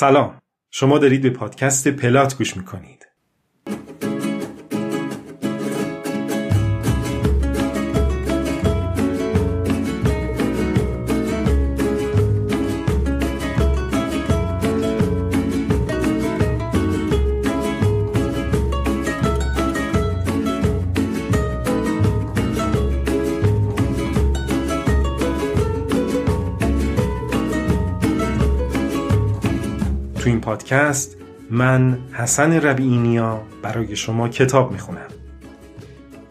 سلام. شما دارید به پادکست پلات گوش می‌کنید. پادکست من حسن ربیعینیا برای شما کتاب می‌خونم.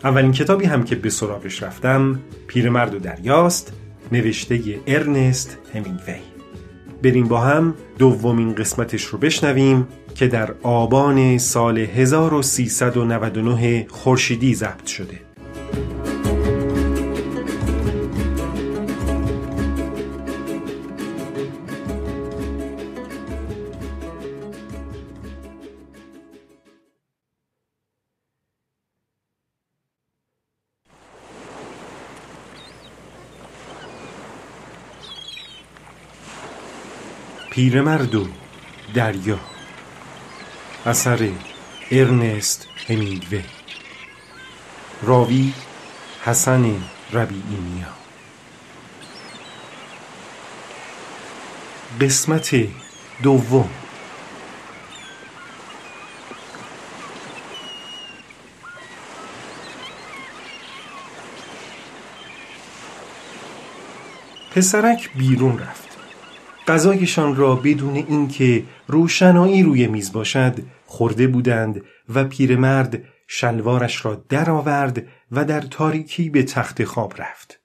اولین کتابی هم که به سراغش رفتم پیرمرد و دریاست نوشته ارنست همینگوی. بریم با هم دومین قسمتش رو بشنویم که در آبان سال 1399 خورشیدی ضبط شده. پیرمرد و دریا. اثر ارنست همینگوی. راوی حسن ربیعینیا. قسمت دوم. پسرک بیرون رفت. غذایشان را بدون اینکه روشنایی روی میز باشد خورده بودند و پیرمرد شلوارش را درآورد و در تاریکی به تخت خواب رفت.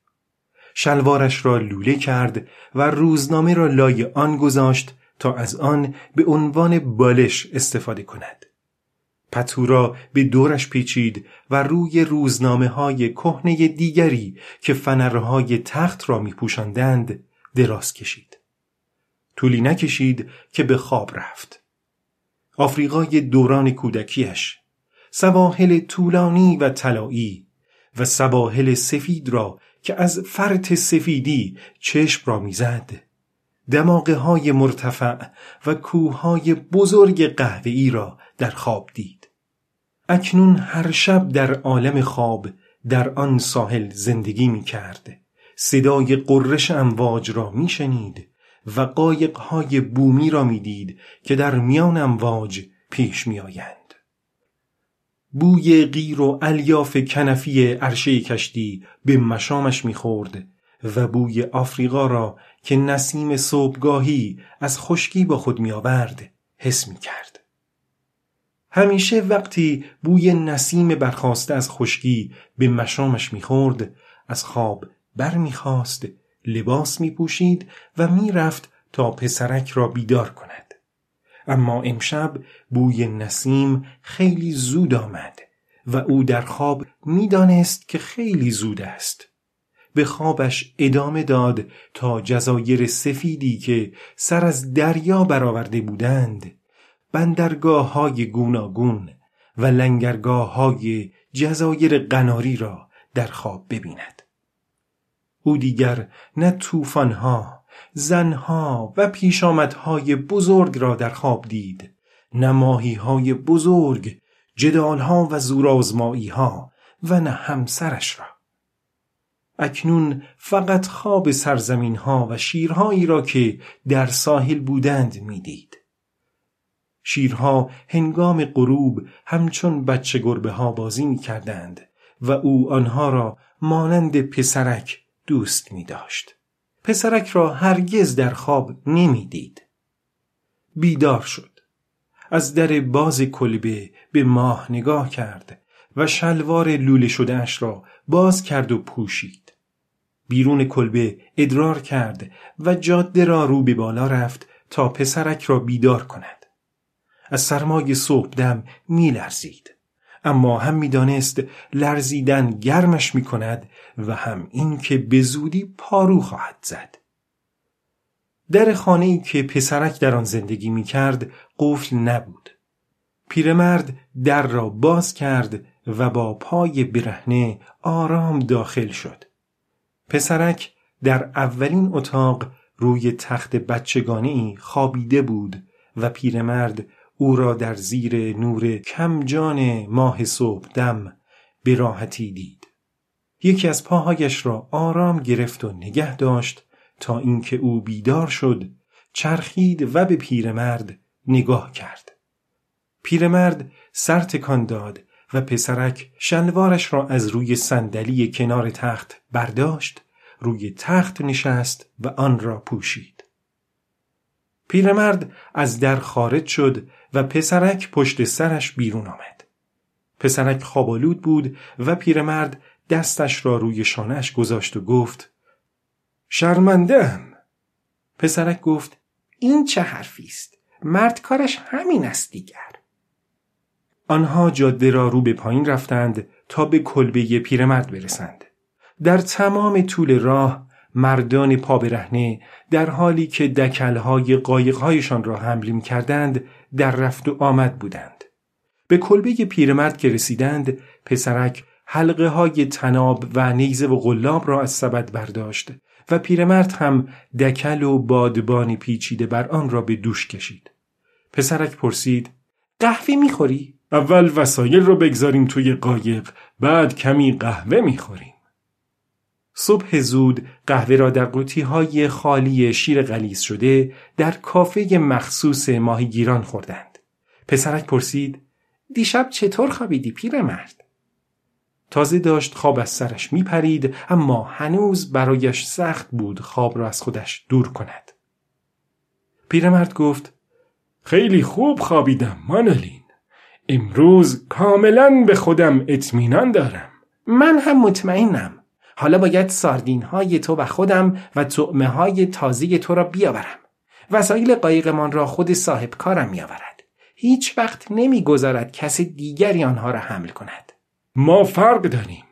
شلوارش را لوله کرد و روزنامه را لای آن گذاشت تا از آن به عنوان بالش استفاده کند. پتو را به دورش پیچید و روی روزنامه های کهنه دیگری که فنرهای تخت را می پوشندند دراز کشید. طولی نکشید که به خواب رفت. آفریقای دوران کودکیش سواحل طولانی و طلایی و سواحل سفید را که از فرط سفیدی چشم را می‌زد دماغه های مرتفع و کوههای بزرگ قهوه‌ای را در خواب دید. اکنون هر شب در عالم خواب در آن ساحل زندگی می کرد صدای قررش امواج را می شنید و قایقهای بومی را می‌دید که در میان امواج پیش میآیند. بوی غیر و الیاف کنفی عرشه کشتی به مشامش می‌خورد و بوی آفریقا را که نسیم صبحگاهی از خشکی با خود میآورد حس می‌کرد. همیشه وقتی بوی نسیم برخواسته از خشکی به مشامش می‌خورد از خواب برمیخواست لباس می پوشید و می رفت تا پسرک را بیدار کند. اما امشب بوی نسیم خیلی زود آمد و او در خواب می‌دانست که خیلی زود است. به خوابش ادامه داد تا جزایر سفیدی که سر از دریا برآورده بودند بندرگاه های گوناگون و لنگرگاه های جزایر قناری را در خواب ببیند. او دیگر نه توفانها، زنها و پیشامدهای بزرگ را در خواب دید نه های بزرگ جدالها و زورآزمایی ها و نه همسرش را اکنون فقط خواب سرزمین ها و شیرهایی را که در ساحل بودند می‌دید. شیرها هنگام غروب همچون بچه گربه ها بازی می کردند و او آنها را مانند پسرک دوست می داشت. پسرک را هرگز در خواب نمی‌دید. بیدار شد. از در باز کلبه به ماه نگاه کرد و شلوار لوله شده اش را باز کرد و پوشید. بیرون کلبه ادرار کرد و جاده را رو به بالا رفت تا پسرک را بیدار کند. از سرمای صبح دم می لرزید. اما هم می‌دانست لرزیدن گرمش می کند و هم این که به زودی پارو خواهد زد. در خانه ای که پسرک در آن زندگی می کرد قفل نبود. پیرمرد در را باز کرد و با پای برهنه آرام داخل شد. پسرک در اولین اتاق روی تخت بچگانه ای خوابیده بود و پیرمرد او را در زیر نور کمجان ماه صبح دم به راحتی دید. یکی از پاهایش را آرام گرفت و نگه داشت تا اینکه او بیدار شد چرخید و به پیرمرد نگاه کرد. پیرمرد سر تکان داد و پسرک شلوارش را از روی صندلی کنار تخت برداشت روی تخت نشست و آن را پوشید. پیرمرد از در خارج شد و پسرک پشت سرش بیرون آمد. پسرک خوابالود بود و پیرمرد دستش را روی شانهش گذاشت و گفت شرمندم پسرک گفت این چه حرفی است؟ مرد کارش همین است دیگر. آنها جاده را رو به پایین رفتند تا به کلبه پیرمرد برسند. در تمام طول راه مردان پا برهنه در حالی که دکلهای قایقهایشان را حمل کردند در رفت و آمد بودند. به کلبه پیرمرد که رسیدند پسرک حلقه های تناب و نیزه و غلاب را از سبد برداشت و پیرمرد هم دکل و بادبانی پیچیده بر آن را به دوش کشید. پسرک پرسید قهوه می‌خوری؟ اول وسایل رو بگذاریم توی قایق بعد کمی قهوه می‌خوریم. صبح زود قهوه را در قوطی های خالی شیر غلیز شده در کافه مخصوص ماهیگیران خوردند. پسرک پرسید دیشب چطور خوابیدی پیرمرد؟ تازه داشت خواب از سرش میپرید اما هنوز برایش سخت بود خواب را از خودش دور کند. پیرمرد گفت خیلی خوب خوابیدم مانلین امروز کاملا به خودم اطمینان دارم. من هم مطمئنم. حالا باید ساردین های تو و خودم و تعمه های تازه تو را بیاورم. وسایل قایقمان را خود صاحب کارم میآورد. هیچ وقت نمی‌گذارد کس دیگری آنها را حمل کند. ما فرق داریم.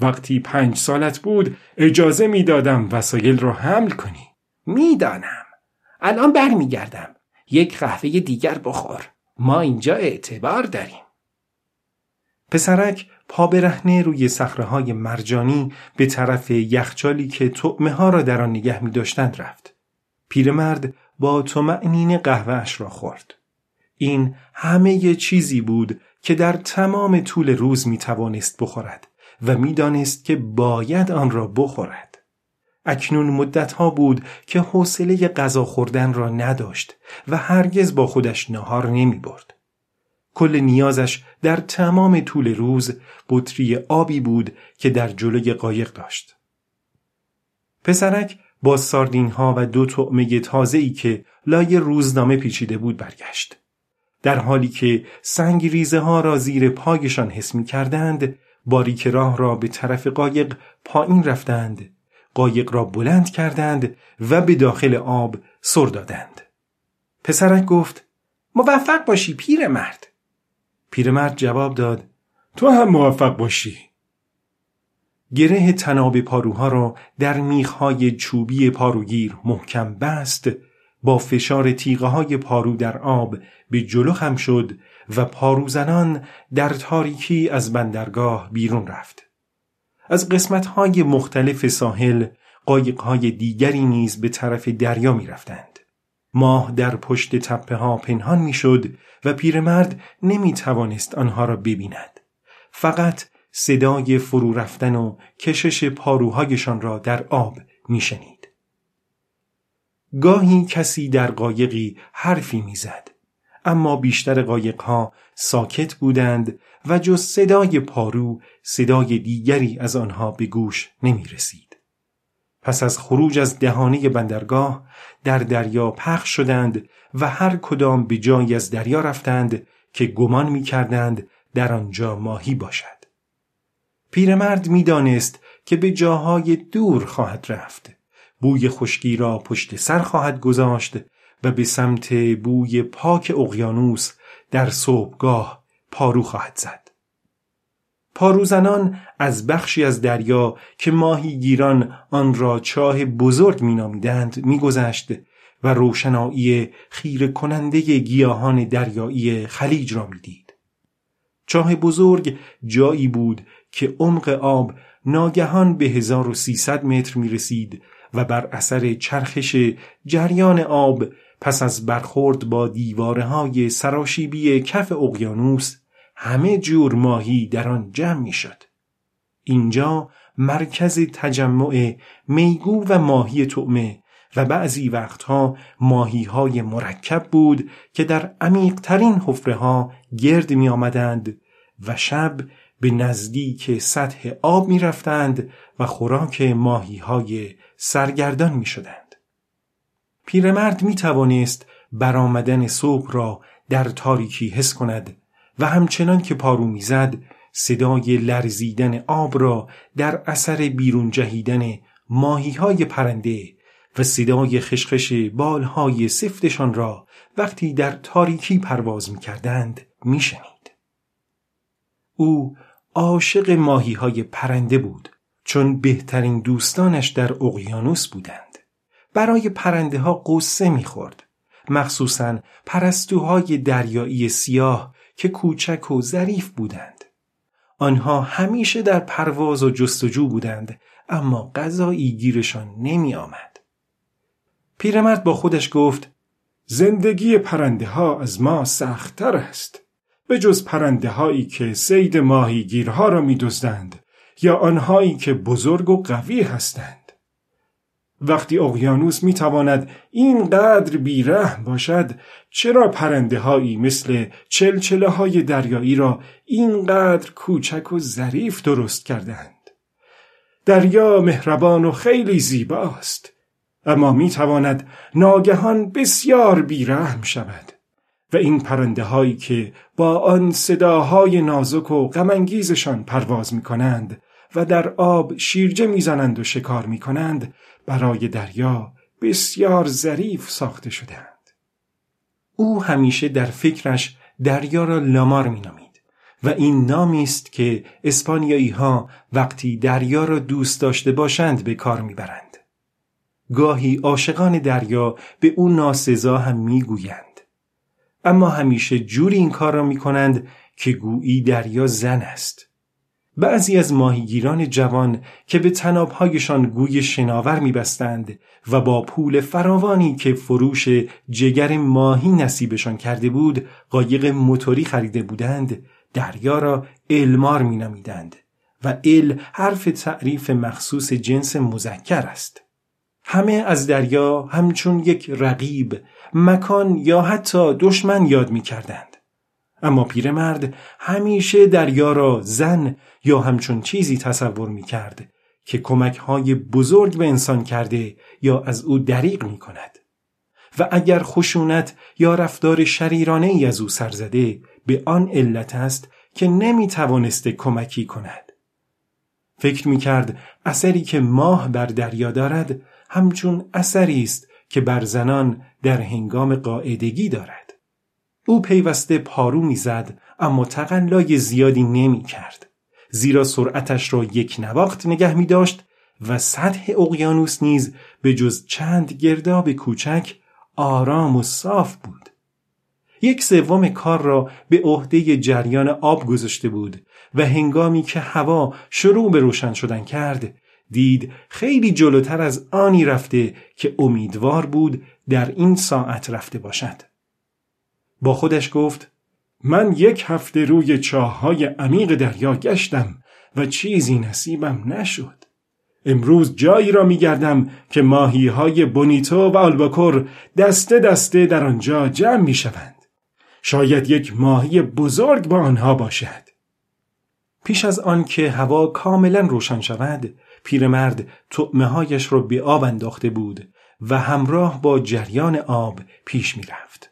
وقتی پنج سالت بود اجازه می‌دادم وسایل را حمل کنی. می‌دانم. الان برمیگردم. یک قهوه دیگر بخور. ما اینجا اعتبار داریم. پسرک پا برهنه روی های مرجانی به طرف یخچالی که طعمه ها را در آن نگه می داشتند رفت. پیرمرد با طمأنینه قهوهش را خورد. این همه چیزی بود که در تمام طول روز می توانست بخورد و می‌دانست که باید آن را بخورد. اکنون مدتها بود که حوصله غذا خوردن را نداشت و هرگز با خودش نهار نمی برد. کل نیازش در تمام طول روز بطری آبی بود که در جلوی قایق داشت. پسرک با ساردین ها و دو طعمه تازه ای که لای روزنامه پیچیده بود برگشت. در حالی که سنگ ریزه ها را زیر پایشان حس می کردند، باریک راه را به طرف قایق پایین رفتند قایق را بلند کردند و به داخل آب سر دادند. پسرک گفت موفق باشی پیرمرد. پیرمرد جواب داد تو هم موفق باشی. گره تناب پاروها را در میخهای چوبی پاروگیر محکم بست با فشار تیغه های پارو در آب به جلو خم شد و پاروزنان در تاریکی از بندرگاه بیرون رفت. از قسمتهای مختلف ساحل قایقهای دیگری نیز به طرف دریا می رفتند. ماه در پشت تپه ها پنهان می شد و پیرمرد نمی توانست آنها را ببیند. فقط صدای فرو رفتن و کشش پاروهایشان را در آب می شنید. گاهی کسی در قایقی حرفی می‌زد اما بیشتر قایقها ساکت بودند و جز صدای پارو صدای دیگری از آنها به گوش نمی رسید. پس از خروج از دهانه بندرگاه در دریا پخش شدند و هر کدام به جایی از دریا رفتند که گمان می کردند در آنجا ماهی باشد. پیرمرد می‌دانست که به جاهای دور خواهد رفت. بوی خشکی را پشت سر خواهد گذاشت و به سمت بوی پاک اقیانوس در صبحگاه پارو خواهد زد. پاروزنان از بخشی از دریا که ماهیگیران آن را چاه بزرگ مینامیدند میگذشت و روشنایی خیر کننده گیاهان دریایی خلیج را می‌دید. چاه بزرگ جایی بود که عمق آب ناگهان به 1300 متر می رسید و بر اثر چرخش جریان آب پس از برخورد با دیواره های سراشیبی کف اقیانوس همه جور ماهی در آن جمع می شد. اینجا مرکز تجمع میگو و ماهی طعمه و بعضی وقتها ماهی های مرکب بود که در عمیقترین حفره ها گرد می آمدند و شب به نزدیک سطح آب می رفتند و خوراک ماهی های سرگردان می شدند. پیرمرد می توانست برآمدن صبح را در تاریکی حس کند و همچنان که پارو می‌زد صدای لرزیدن آب را در اثر بیرون جهیدن ماهی های پرنده و صدای خشخش بالهای سفتشان را وقتی در تاریکی پرواز می کردند می شنید. او عاشق ماهی های پرنده بود چون بهترین دوستانش در اقیانوس بودند. برای پرنده ها قصه می خورد. مخصوصا پرستوهای دریایی سیاه که کوچک و ظریف بودند. آنها همیشه در پرواز و جستجو بودند اما غذایی گیرشان نمی آمد. پیرمرد با خودش گفت زندگی پرنده ها از ما سختتر است. به جز پرنده هایی که سید ماهیگیرها را می دزدند یا آنهایی که بزرگ و قوی هستند. وقتی اقیانوس می تواند اینقدر بیرحم باشد چرا پرنده هایی مثل چلچله های دریایی را اینقدر کوچک و ظریف درست کردند؟ دریا مهربان و خیلی زیباست اما می تواند ناگهان بسیار بیرحم شود و این پرنده هایی که با آن صداهای نازک و غمانگیزشان پرواز می کنند و در آب شیرجه می‌زنند و شکار می کنند برای دریا بسیار ظریف ساخته شدند. او همیشه در فکرش دریا را لامار مینامید و این نامی است که اسپانیایی ها وقتی دریا را دوست داشته باشند به کار می‌برند. گاهی عاشقان دریا به او ناسزا هم می‌گویند. اما همیشه جوری این کار را می‌کنند که گویی دریا زن است. بعضی از ماهیگیران جوان که به تنابهایشان گوی شناور میبستند و با پول فراوانی که فروش جگر ماهی نصیبشان کرده بود قایق موتوری خریده بودند دریا را المار مینامیدند و ال حرف تعریف مخصوص جنس مذکر است همه از دریا همچون یک رقیب مکان یا حتی دشمن یاد می کردند. اما پیرمرد همیشه دریا را زن یا همچون چیزی تصور می کرد که کمک های بزرگ به انسان کرده یا از او دریق می کند. و اگر خشونت یا رفتار شریرانه ای از او سرزده به آن علت است که نمی توانسته کمکی کند. فکر می کرد اثری که ماه بر دریا دارد همچون اثری است که بر زنان در هنگام قاعدگی دارد. او پیوسته پارو می‌زد اما تقلای زیادی نمی کرد. زیرا سرعتش را یک نواخت نگه می داشت و سطح اقیانوس نیز به جز چند گرداب کوچک آرام و صاف بود. یک سوم کار را به عهده جریان آب گذاشته بود و هنگامی که هوا شروع به روشن شدن کرد دید خیلی جلوتر از آنی رفته که امیدوار بود در این ساعت رفته باشد. با خودش گفت من یک هفته روی چاههای عمیق دریا گشتم و چیزی نصیبم نشد. امروز جایی را میگردم که ماهی های بونیتو و آلباکور دسته دسته در آنجا جمع می شوند. شاید یک ماهی بزرگ با آنها باشد. پیش از آن که هوا کاملا روشن شود، پیرمرد تعمه هایش را به آب انداخته بود و همراه با جریان آب پیش می رفت.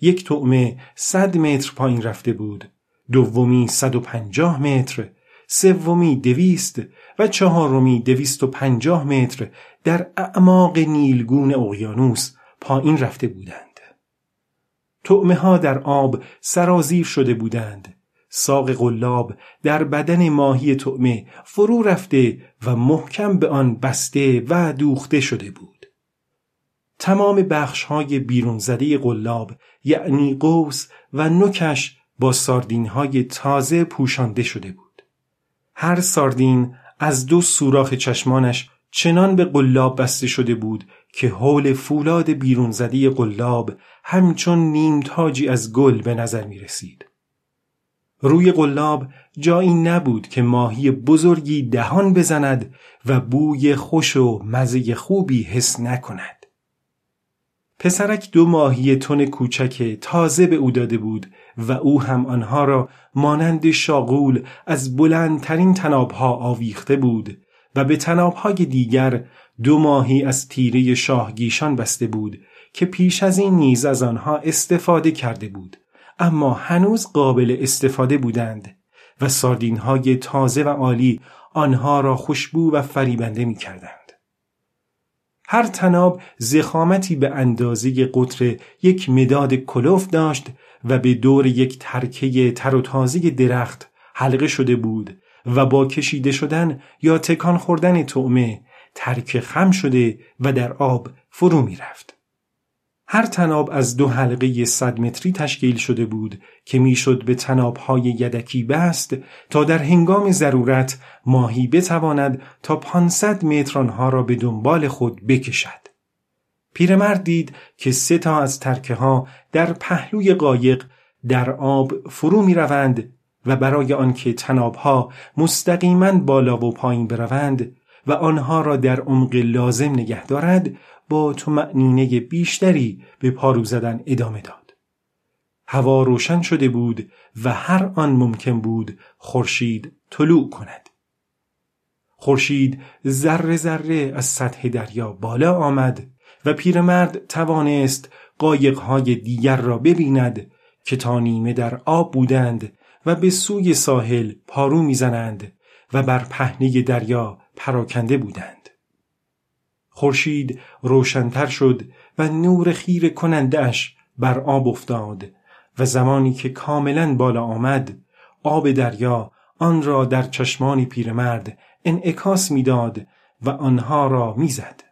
یک طعمه صد متر پایین رفته بود دومی صد و پنجاه متر سومی دویست و چهارمی دویست و پنجاه متر در اعماق نیلگون اقیانوس پایین رفته بودند طعمه ها در آب سرازیر شده بودند ساق قلاب در بدن ماهی طعمه فرو رفته و محکم به آن بسته و دوخته شده بود تمام بخش های بیرون زده قلاب یعنی قوس و نوکش با ساردین های تازه پوشانده شده بود. هر ساردین از دو سوراخ چشمانش چنان به قلاب بسته شده بود که حول فولاد بیرون زدی قلاب همچون نیمتاجی از گل به نظر می رسید. روی قلاب جایی نبود که ماهی بزرگی دهان بزند و بوی خوش و مزه خوبی حس نکند. پسرک دو ماهی تن کوچک تازه به او داده بود و او هم آنها را مانند شاغول از بلندترین تنابها آویخته بود و به تنابهای دیگر دو ماهی از تیره شاهگیشان بسته بود که پیش از این نیز از آنها استفاده کرده بود اما هنوز قابل استفاده بودند و ساردین های تازه و عالی آنها را خوشبو و فریبنده می کردند. هر تناب زخامتی به اندازه قطر یک مداد کلوف داشت و به دور یک ترکه تر و تازه درخت حلقه شده بود و با کشیده شدن یا تکان خوردن طعمه ترک خم شده و در آب فرو می رفت. هر تناب از دو حلقه صد متری تشکیل شده بود که می‌شد به تنابهای یدکی بست تا در هنگام ضرورت ماهی بتواند تا 500 متر آنها را به دنبال خود بکشد. پیرمرد دید که سه تا از ترکه ها در پهلوی قایق در آب فرو می روند و برای آنکه تنابها مستقیما بالا و پایین بروند و آنها را در عمق لازم نگه دارد با معنینه بیشتری به پارو زدن ادامه داد. هوا روشن شده بود و هر آن ممکن بود خورشید طلوع کند. خورشید ذره ذره از سطح دریا بالا آمد و پیرمرد توانست قایقهای دیگر را ببیند که تا نیمه در آب بودند و به سوی ساحل پارو می‌زنند و بر پهنه دریا پراکنده بودند. خورشید روشنتر شد و نور خیر کنندش بر آب افتاد و زمانی که کاملا بالا آمد آب دریا آن را در چشمان پیرمرد انعکاس می‌داد و آنها را می‌زد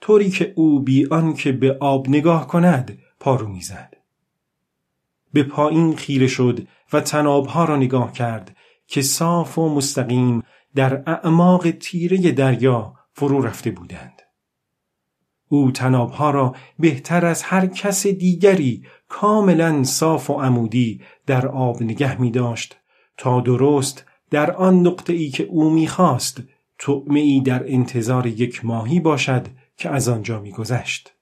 طوری که او بی آنکه به آب نگاه کند پارو می‌زد به پایین خیره شد و تنابها را نگاه کرد که صاف و مستقیم در اعماق تیره دریا فرو رفته بودند. او تنابها را بهتر از هر کس دیگری کاملا صاف و عمودی در آب نگه می داشت تا درست در آن نقطه ای که او می‌خواست تعمه ای در انتظار یک ماهی باشد که از آنجا میگذشت.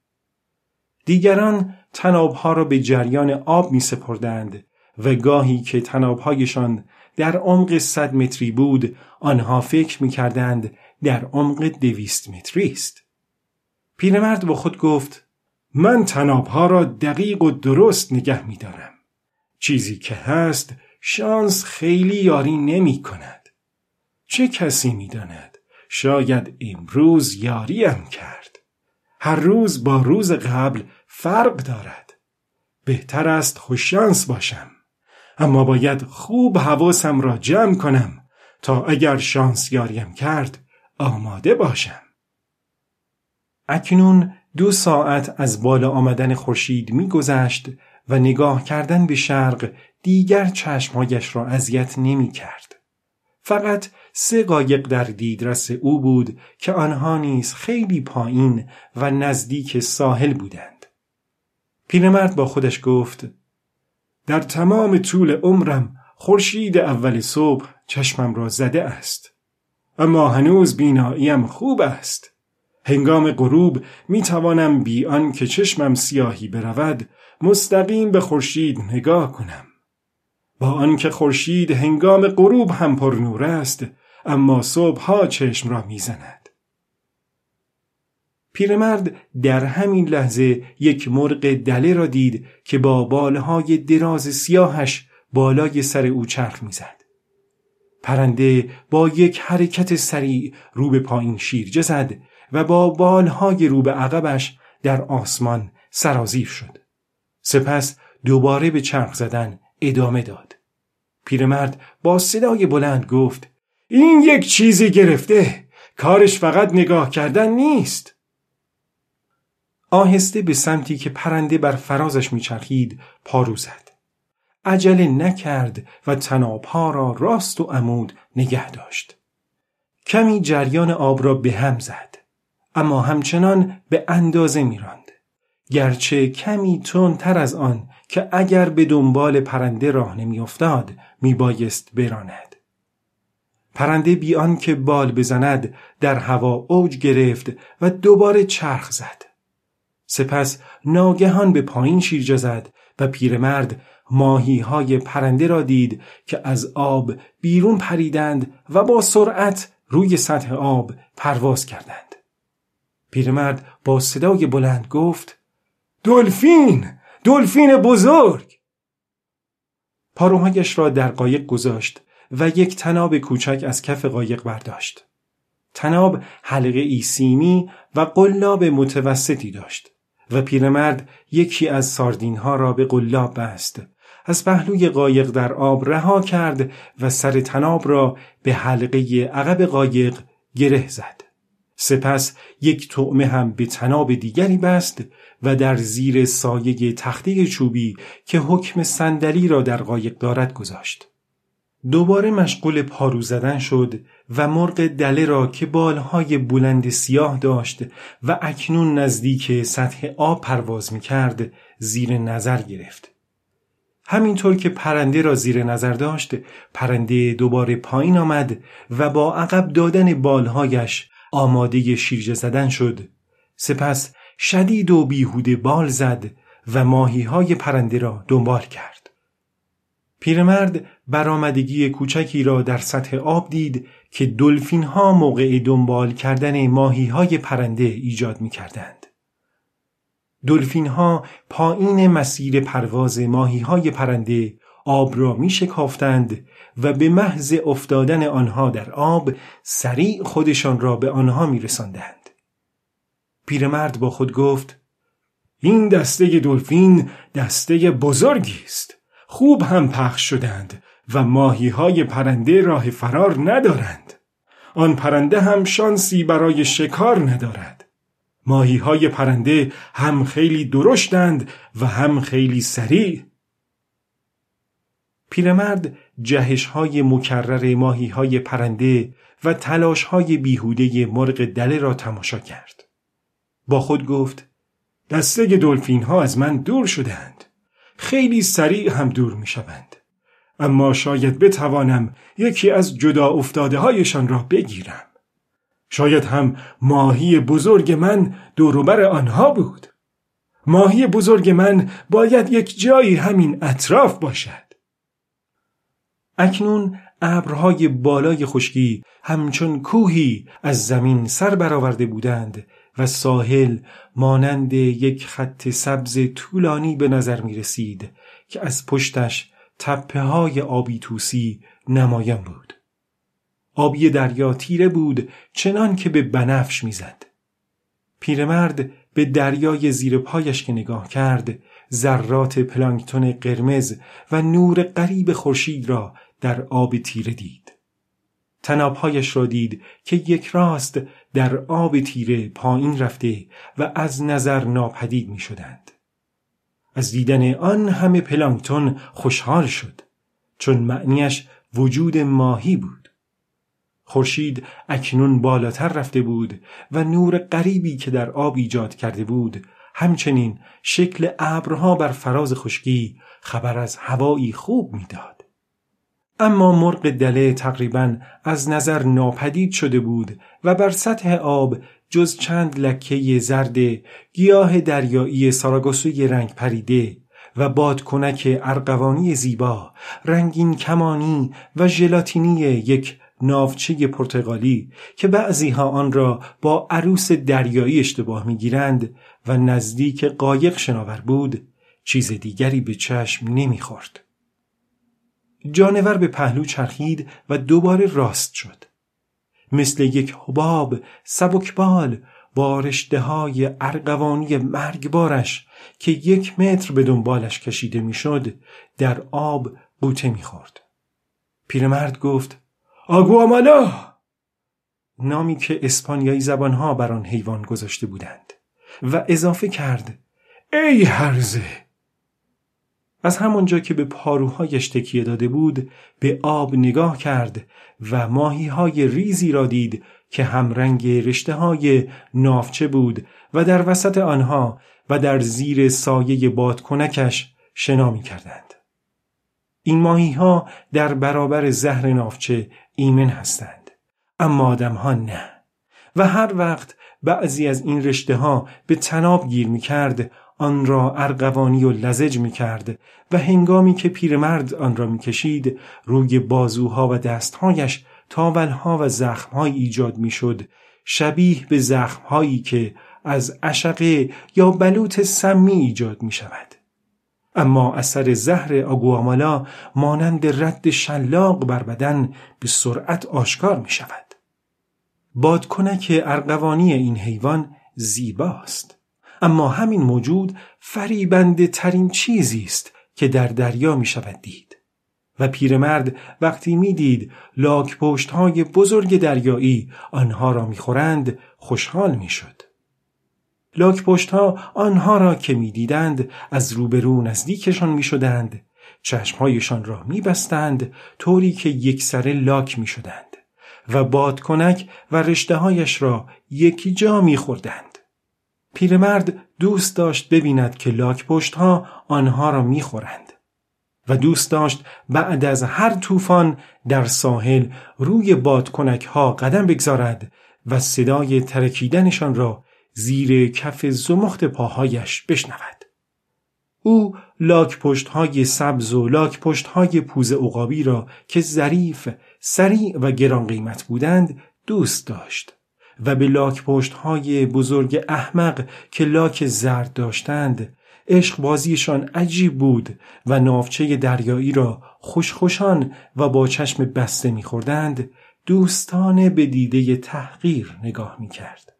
دیگران تنابها را به جریان آب می سپردند و گاهی که تنابهایشان در عمق صد متری بود آنها فکر می کردند در عمق دویست متری است. پیرمرد با خود گفت من تنابها را دقیق و درست نگه می دارم. چیزی که هست شانس خیلی یاری نمی کند. چه کسی می داند؟ شاید امروز یاریم کرد. هر روز با روز قبل فرق دارد. بهتر است خوششانس باشم. اما باید خوب حواسم را جمع کنم تا اگر شانس یاریم کرد آماده باشم. اکنون دو ساعت از بالا آمدن خورشید میگذشت و نگاه کردن به شرق دیگر چشمهایش را اذیت نمی کرد. فقط سه قایق در دیدرس او بود که آنها نیز خیلی پایین و نزدیک ساحل بودند. پیرمرد با خودش گفت در تمام طول عمرم خورشید اول صبح چشمم را زده است اما هنوز بیناییم خوب است هنگام غروب می توانم بی آن که چشمم سیاهی برود مستقیم به خورشید نگاه کنم با آنکه خورشید هنگام غروب هم پر نور است اما صبحها چشم را می‌زند پیرمرد در همین لحظه یک مرغ دله را دید که با بالهای دراز سیاهش بالای سر او چرخ می‌زد. پرنده با یک حرکت سریع رو به پایین شیرجه زد و با بالهای رو به عقبش در آسمان سرازیر شد. سپس دوباره به چرخ زدن ادامه داد. پیرمرد با صدای بلند گفت این یک چیزی گرفته کارش فقط نگاه کردن نیست. آهسته به سمتی که پرنده بر فرازش میچرخید پارو زد. عجله نکرد و تنابها را راست و عمود نگه داشت. کمی جریان آب را به هم زد. اما همچنان به اندازه میراند. گرچه کمی تر از آن که اگر به دنبال پرنده راه نمیافتاد میبایست براند. پرنده بیان که بال بزند در هوا اوج گرفت و دوباره چرخ زد. سپس ناگهان به پایین شیرجه زد و پیرمرد ماهی های پرنده را دید که از آب بیرون پریدند و با سرعت روی سطح آب پرواز کردند. پیرمرد با صدای بلند گفت دلفین دلفین بزرگ پاروهایش را در قایق گذاشت و یک تناب کوچک از کف قایق برداشت. تناب حلقه ای سیمی و قلاب متوسطی داشت و پیرمرد یکی از ساردین ها را به قلاب بست از پهلوی قایق در آب رها کرد و سر تناب را به حلقه عقب قایق گره زد. سپس یک طعمه هم به تناب دیگری بست و در زیر سایه تخته چوبی که حکم صندلی را در قایق دارد گذاشت. دوباره مشغول پارو زدن شد و مرغ دله را که بالهای بلند سیاه داشت و اکنون نزدیک سطح آب پرواز می کرد زیر نظر گرفت. همینطور که پرنده را زیر نظر داشت پرنده دوباره پایین آمد و با عقب دادن بالهایش آماده شیرجه زدن شد سپس شدید و بیهوده بال زد و ماهی های پرنده را دنبال کرد پیرمرد برآمدگی کوچکی را در سطح آب دید که دلفین ها موقع دنبال کردن ماهی های پرنده ایجاد می کردند. دلفین ها پایین مسیر پرواز ماهی های پرنده آب را می شکافتند و به محض افتادن آنها در آب سریع خودشان را به آنها می رسندند. پیرمرد با خود گفت این دسته دلفین دسته بزرگی است. خوب هم پخش شدند و ماهی های پرنده راه فرار ندارند. آن پرنده هم شانسی برای شکار ندارد. ماهی های پرنده هم خیلی درشتند و هم خیلی سریع پیرمرد جهش های مکرر ماهی های پرنده و تلاش های بیهوده مرغ دله را تماشا کرد. با خود گفت دسته دلفین ها از من دور شدند. خیلی سریع هم دور می شوند. اما شاید بتوانم یکی از جدا افتاده هایشان را بگیرم. شاید هم ماهی بزرگ من دوروبر آنها بود ماهی بزرگ من باید یک جایی همین اطراف باشد اکنون ابرهای بالای خشکی همچون کوهی از زمین سر برآورده بودند و ساحل مانند یک خط سبز طولانی به نظر می رسید که از پشتش تپه های آبی توسی نمایان بود. آبی دریا تیره بود چنان که به بنفش می‌زد. پیرمرد به دریای زیر پایش که نگاه کرد ذرات پلانکتون قرمز و نور قریب خورشید را در آب تیره دید. تنابهایش را دید که یک راست در آب تیره پایین رفته و از نظر ناپدید می شدند. از دیدن آن همه پلانکتون خوشحال شد چون معنیش وجود ماهی بود. خورشید اکنون بالاتر رفته بود و نور غریبی که در آب ایجاد کرده بود همچنین شکل ابرها بر فراز خشکی خبر از هوایی خوب می‌داد. اما مرغ دله تقریبا از نظر ناپدید شده بود و بر سطح آب جز چند لکه زرد گیاه دریایی ساراگوسوی رنگ پریده و بادکنک ارقوانی زیبا رنگین کمانی و ژلاتینی یک ناوچه پرتغالی که بعضی ها آن را با عروس دریایی اشتباه می‌گیرند و نزدیک قایق شناور بود چیز دیگری به چشم نمی‌خورد. جانور به پهلو چرخید و دوباره راست شد. مثل یک حباب سبکبال با رشته های ارغوانی مرگبارش که یک متر به دنبالش کشیده می‌شد در آب بوته می‌خورد. پیرمرد گفت آگوامالا نامی که اسپانیایی زبانها بر آن حیوان گذاشته بودند و اضافه کرد ای هرزه از همانجا که به پاروهایش تکیه داده بود به آب نگاه کرد و ماهی های ریزی را دید که همرنگ رشته های نافچه بود و در وسط آنها و در زیر سایه بادکنکش شنا می کردند. این ماهی ها در برابر زهر نافچه ایمن هستند اما آدم ها نه و هر وقت بعضی از این رشته ها به تناب گیر می کرد آن را ارغوانی و لزج می کرد و هنگامی که پیرمرد آن را می کشید روی بازوها و دستهایش تاولها و زخمهایی ایجاد می شد شبیه به زخمهایی که از عشقه یا بلوط سمی ایجاد می شود. اما اثر زهر آگوامالا مانند رد شلاق بر بدن به سرعت آشکار می شود. بادکنک ارغوانی این حیوان زیباست. اما همین موجود فریبنده ترین چیزی است که در دریا می شود دید. و پیرمرد وقتی می‌دید لاک پشت های بزرگ دریایی آنها را می‌خورند خوشحال می‌شد. لاک پشت ها آنها را که می‌دیدند از روبرو نزدیکشان می‌شدند چشمهایشان را میبستند طوری که یک سر لاک می‌شدند و بادکنک و رشته هایش را یکی جا میخوردند. پیرمرد دوست داشت ببیند که لاک پشت ها آنها را می‌خورند و دوست داشت بعد از هر طوفان در ساحل روی بادکنک ها قدم بگذارد و صدای ترکیدنشان را زیر کف زمخت پاهایش بشنود. او لاک پشت های سبز و لاک پشت های پوز عقابی را که ظریف، سریع و گران قیمت بودند دوست داشت و به لاک پشت های بزرگ احمق که لاک زرد داشتند عشق بازیشان عجیب بود و نافچه دریایی را خوشخوشان و با چشم بسته میخوردند دوستانه به دیده تحقیر نگاه می‌کرد.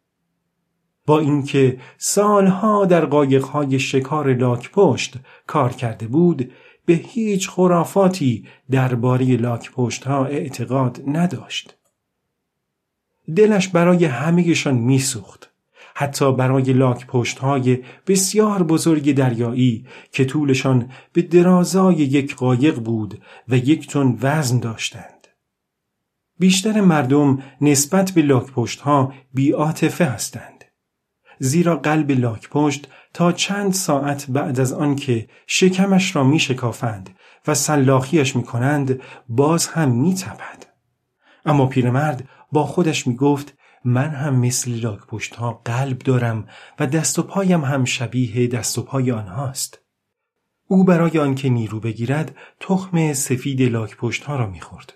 با اینکه سالها در قایقهای شکار لاک پشت کار کرده بود به هیچ خرافاتی درباره لاک پشت ها اعتقاد نداشت. دلش برای همهشان میسوخت. حتی برای لاک پشت های بسیار بزرگ دریایی که طولشان به درازای یک قایق بود و یک تن وزن داشتند. بیشتر مردم نسبت به لاک پشت ها بیاتفه هستند. زیرا قلب لاک پشت تا چند ساعت بعد از آنکه شکمش را می شکافند و سلاخیش می کنند باز هم می تپد. اما پیرمرد با خودش می گفت من هم مثل لاک پشت ها قلب دارم و دست و پایم هم شبیه دست و پای آنهاست. او برای آنکه نیرو بگیرد تخم سفید لاک پشت ها را می‌خورد.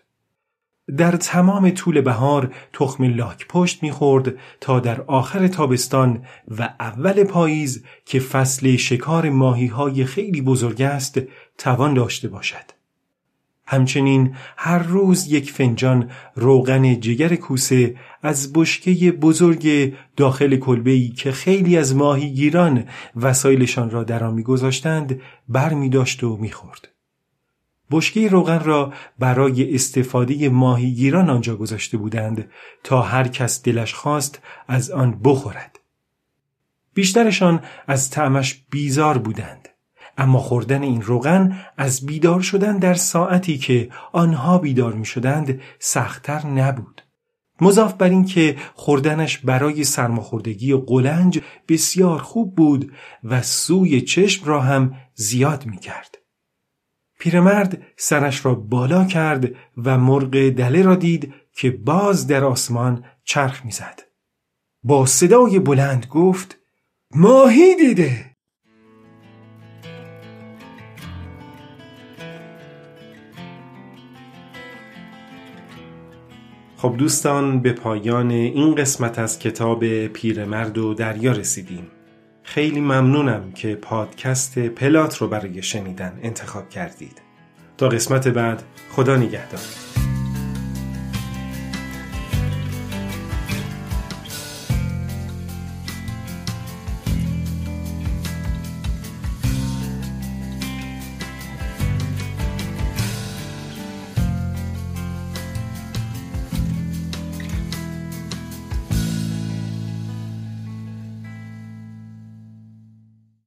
در تمام طول بهار تخم لاک پشت می‌خورد تا در آخر تابستان و اول پاییز که فصل شکار ماهی های خیلی بزرگ است توان داشته باشد. همچنین هر روز یک فنجان روغن جگر کوسه از بشکه بزرگ داخل کلبه‌ای که خیلی از ماهیگیران وسایلشان را در آن میگذاشتند بر می و می‌خورد. بشکه روغن را برای استفاده ماهیگیران آنجا گذاشته بودند تا هر کس دلش خواست از آن بخورد. بیشترشان از طعمش بیزار بودند. اما خوردن این روغن از بیدار شدن در ساعتی که آنها بیدار می شدند سختتر نبود. مضاف بر این که خوردنش برای سرماخوردگی و قلنج بسیار خوب بود و سوی چشم را هم زیاد می کرد. پیرمرد سرش را بالا کرد و مرغ دله را دید که باز در آسمان چرخ می‌زد. با صدای بلند گفت ماهی دیده خب دوستان به پایان این قسمت از کتاب پیرمرد و دریا رسیدیم. خیلی ممنونم که پادکست پلات رو برای شنیدن انتخاب کردید. تا قسمت بعد خدا نگهدار.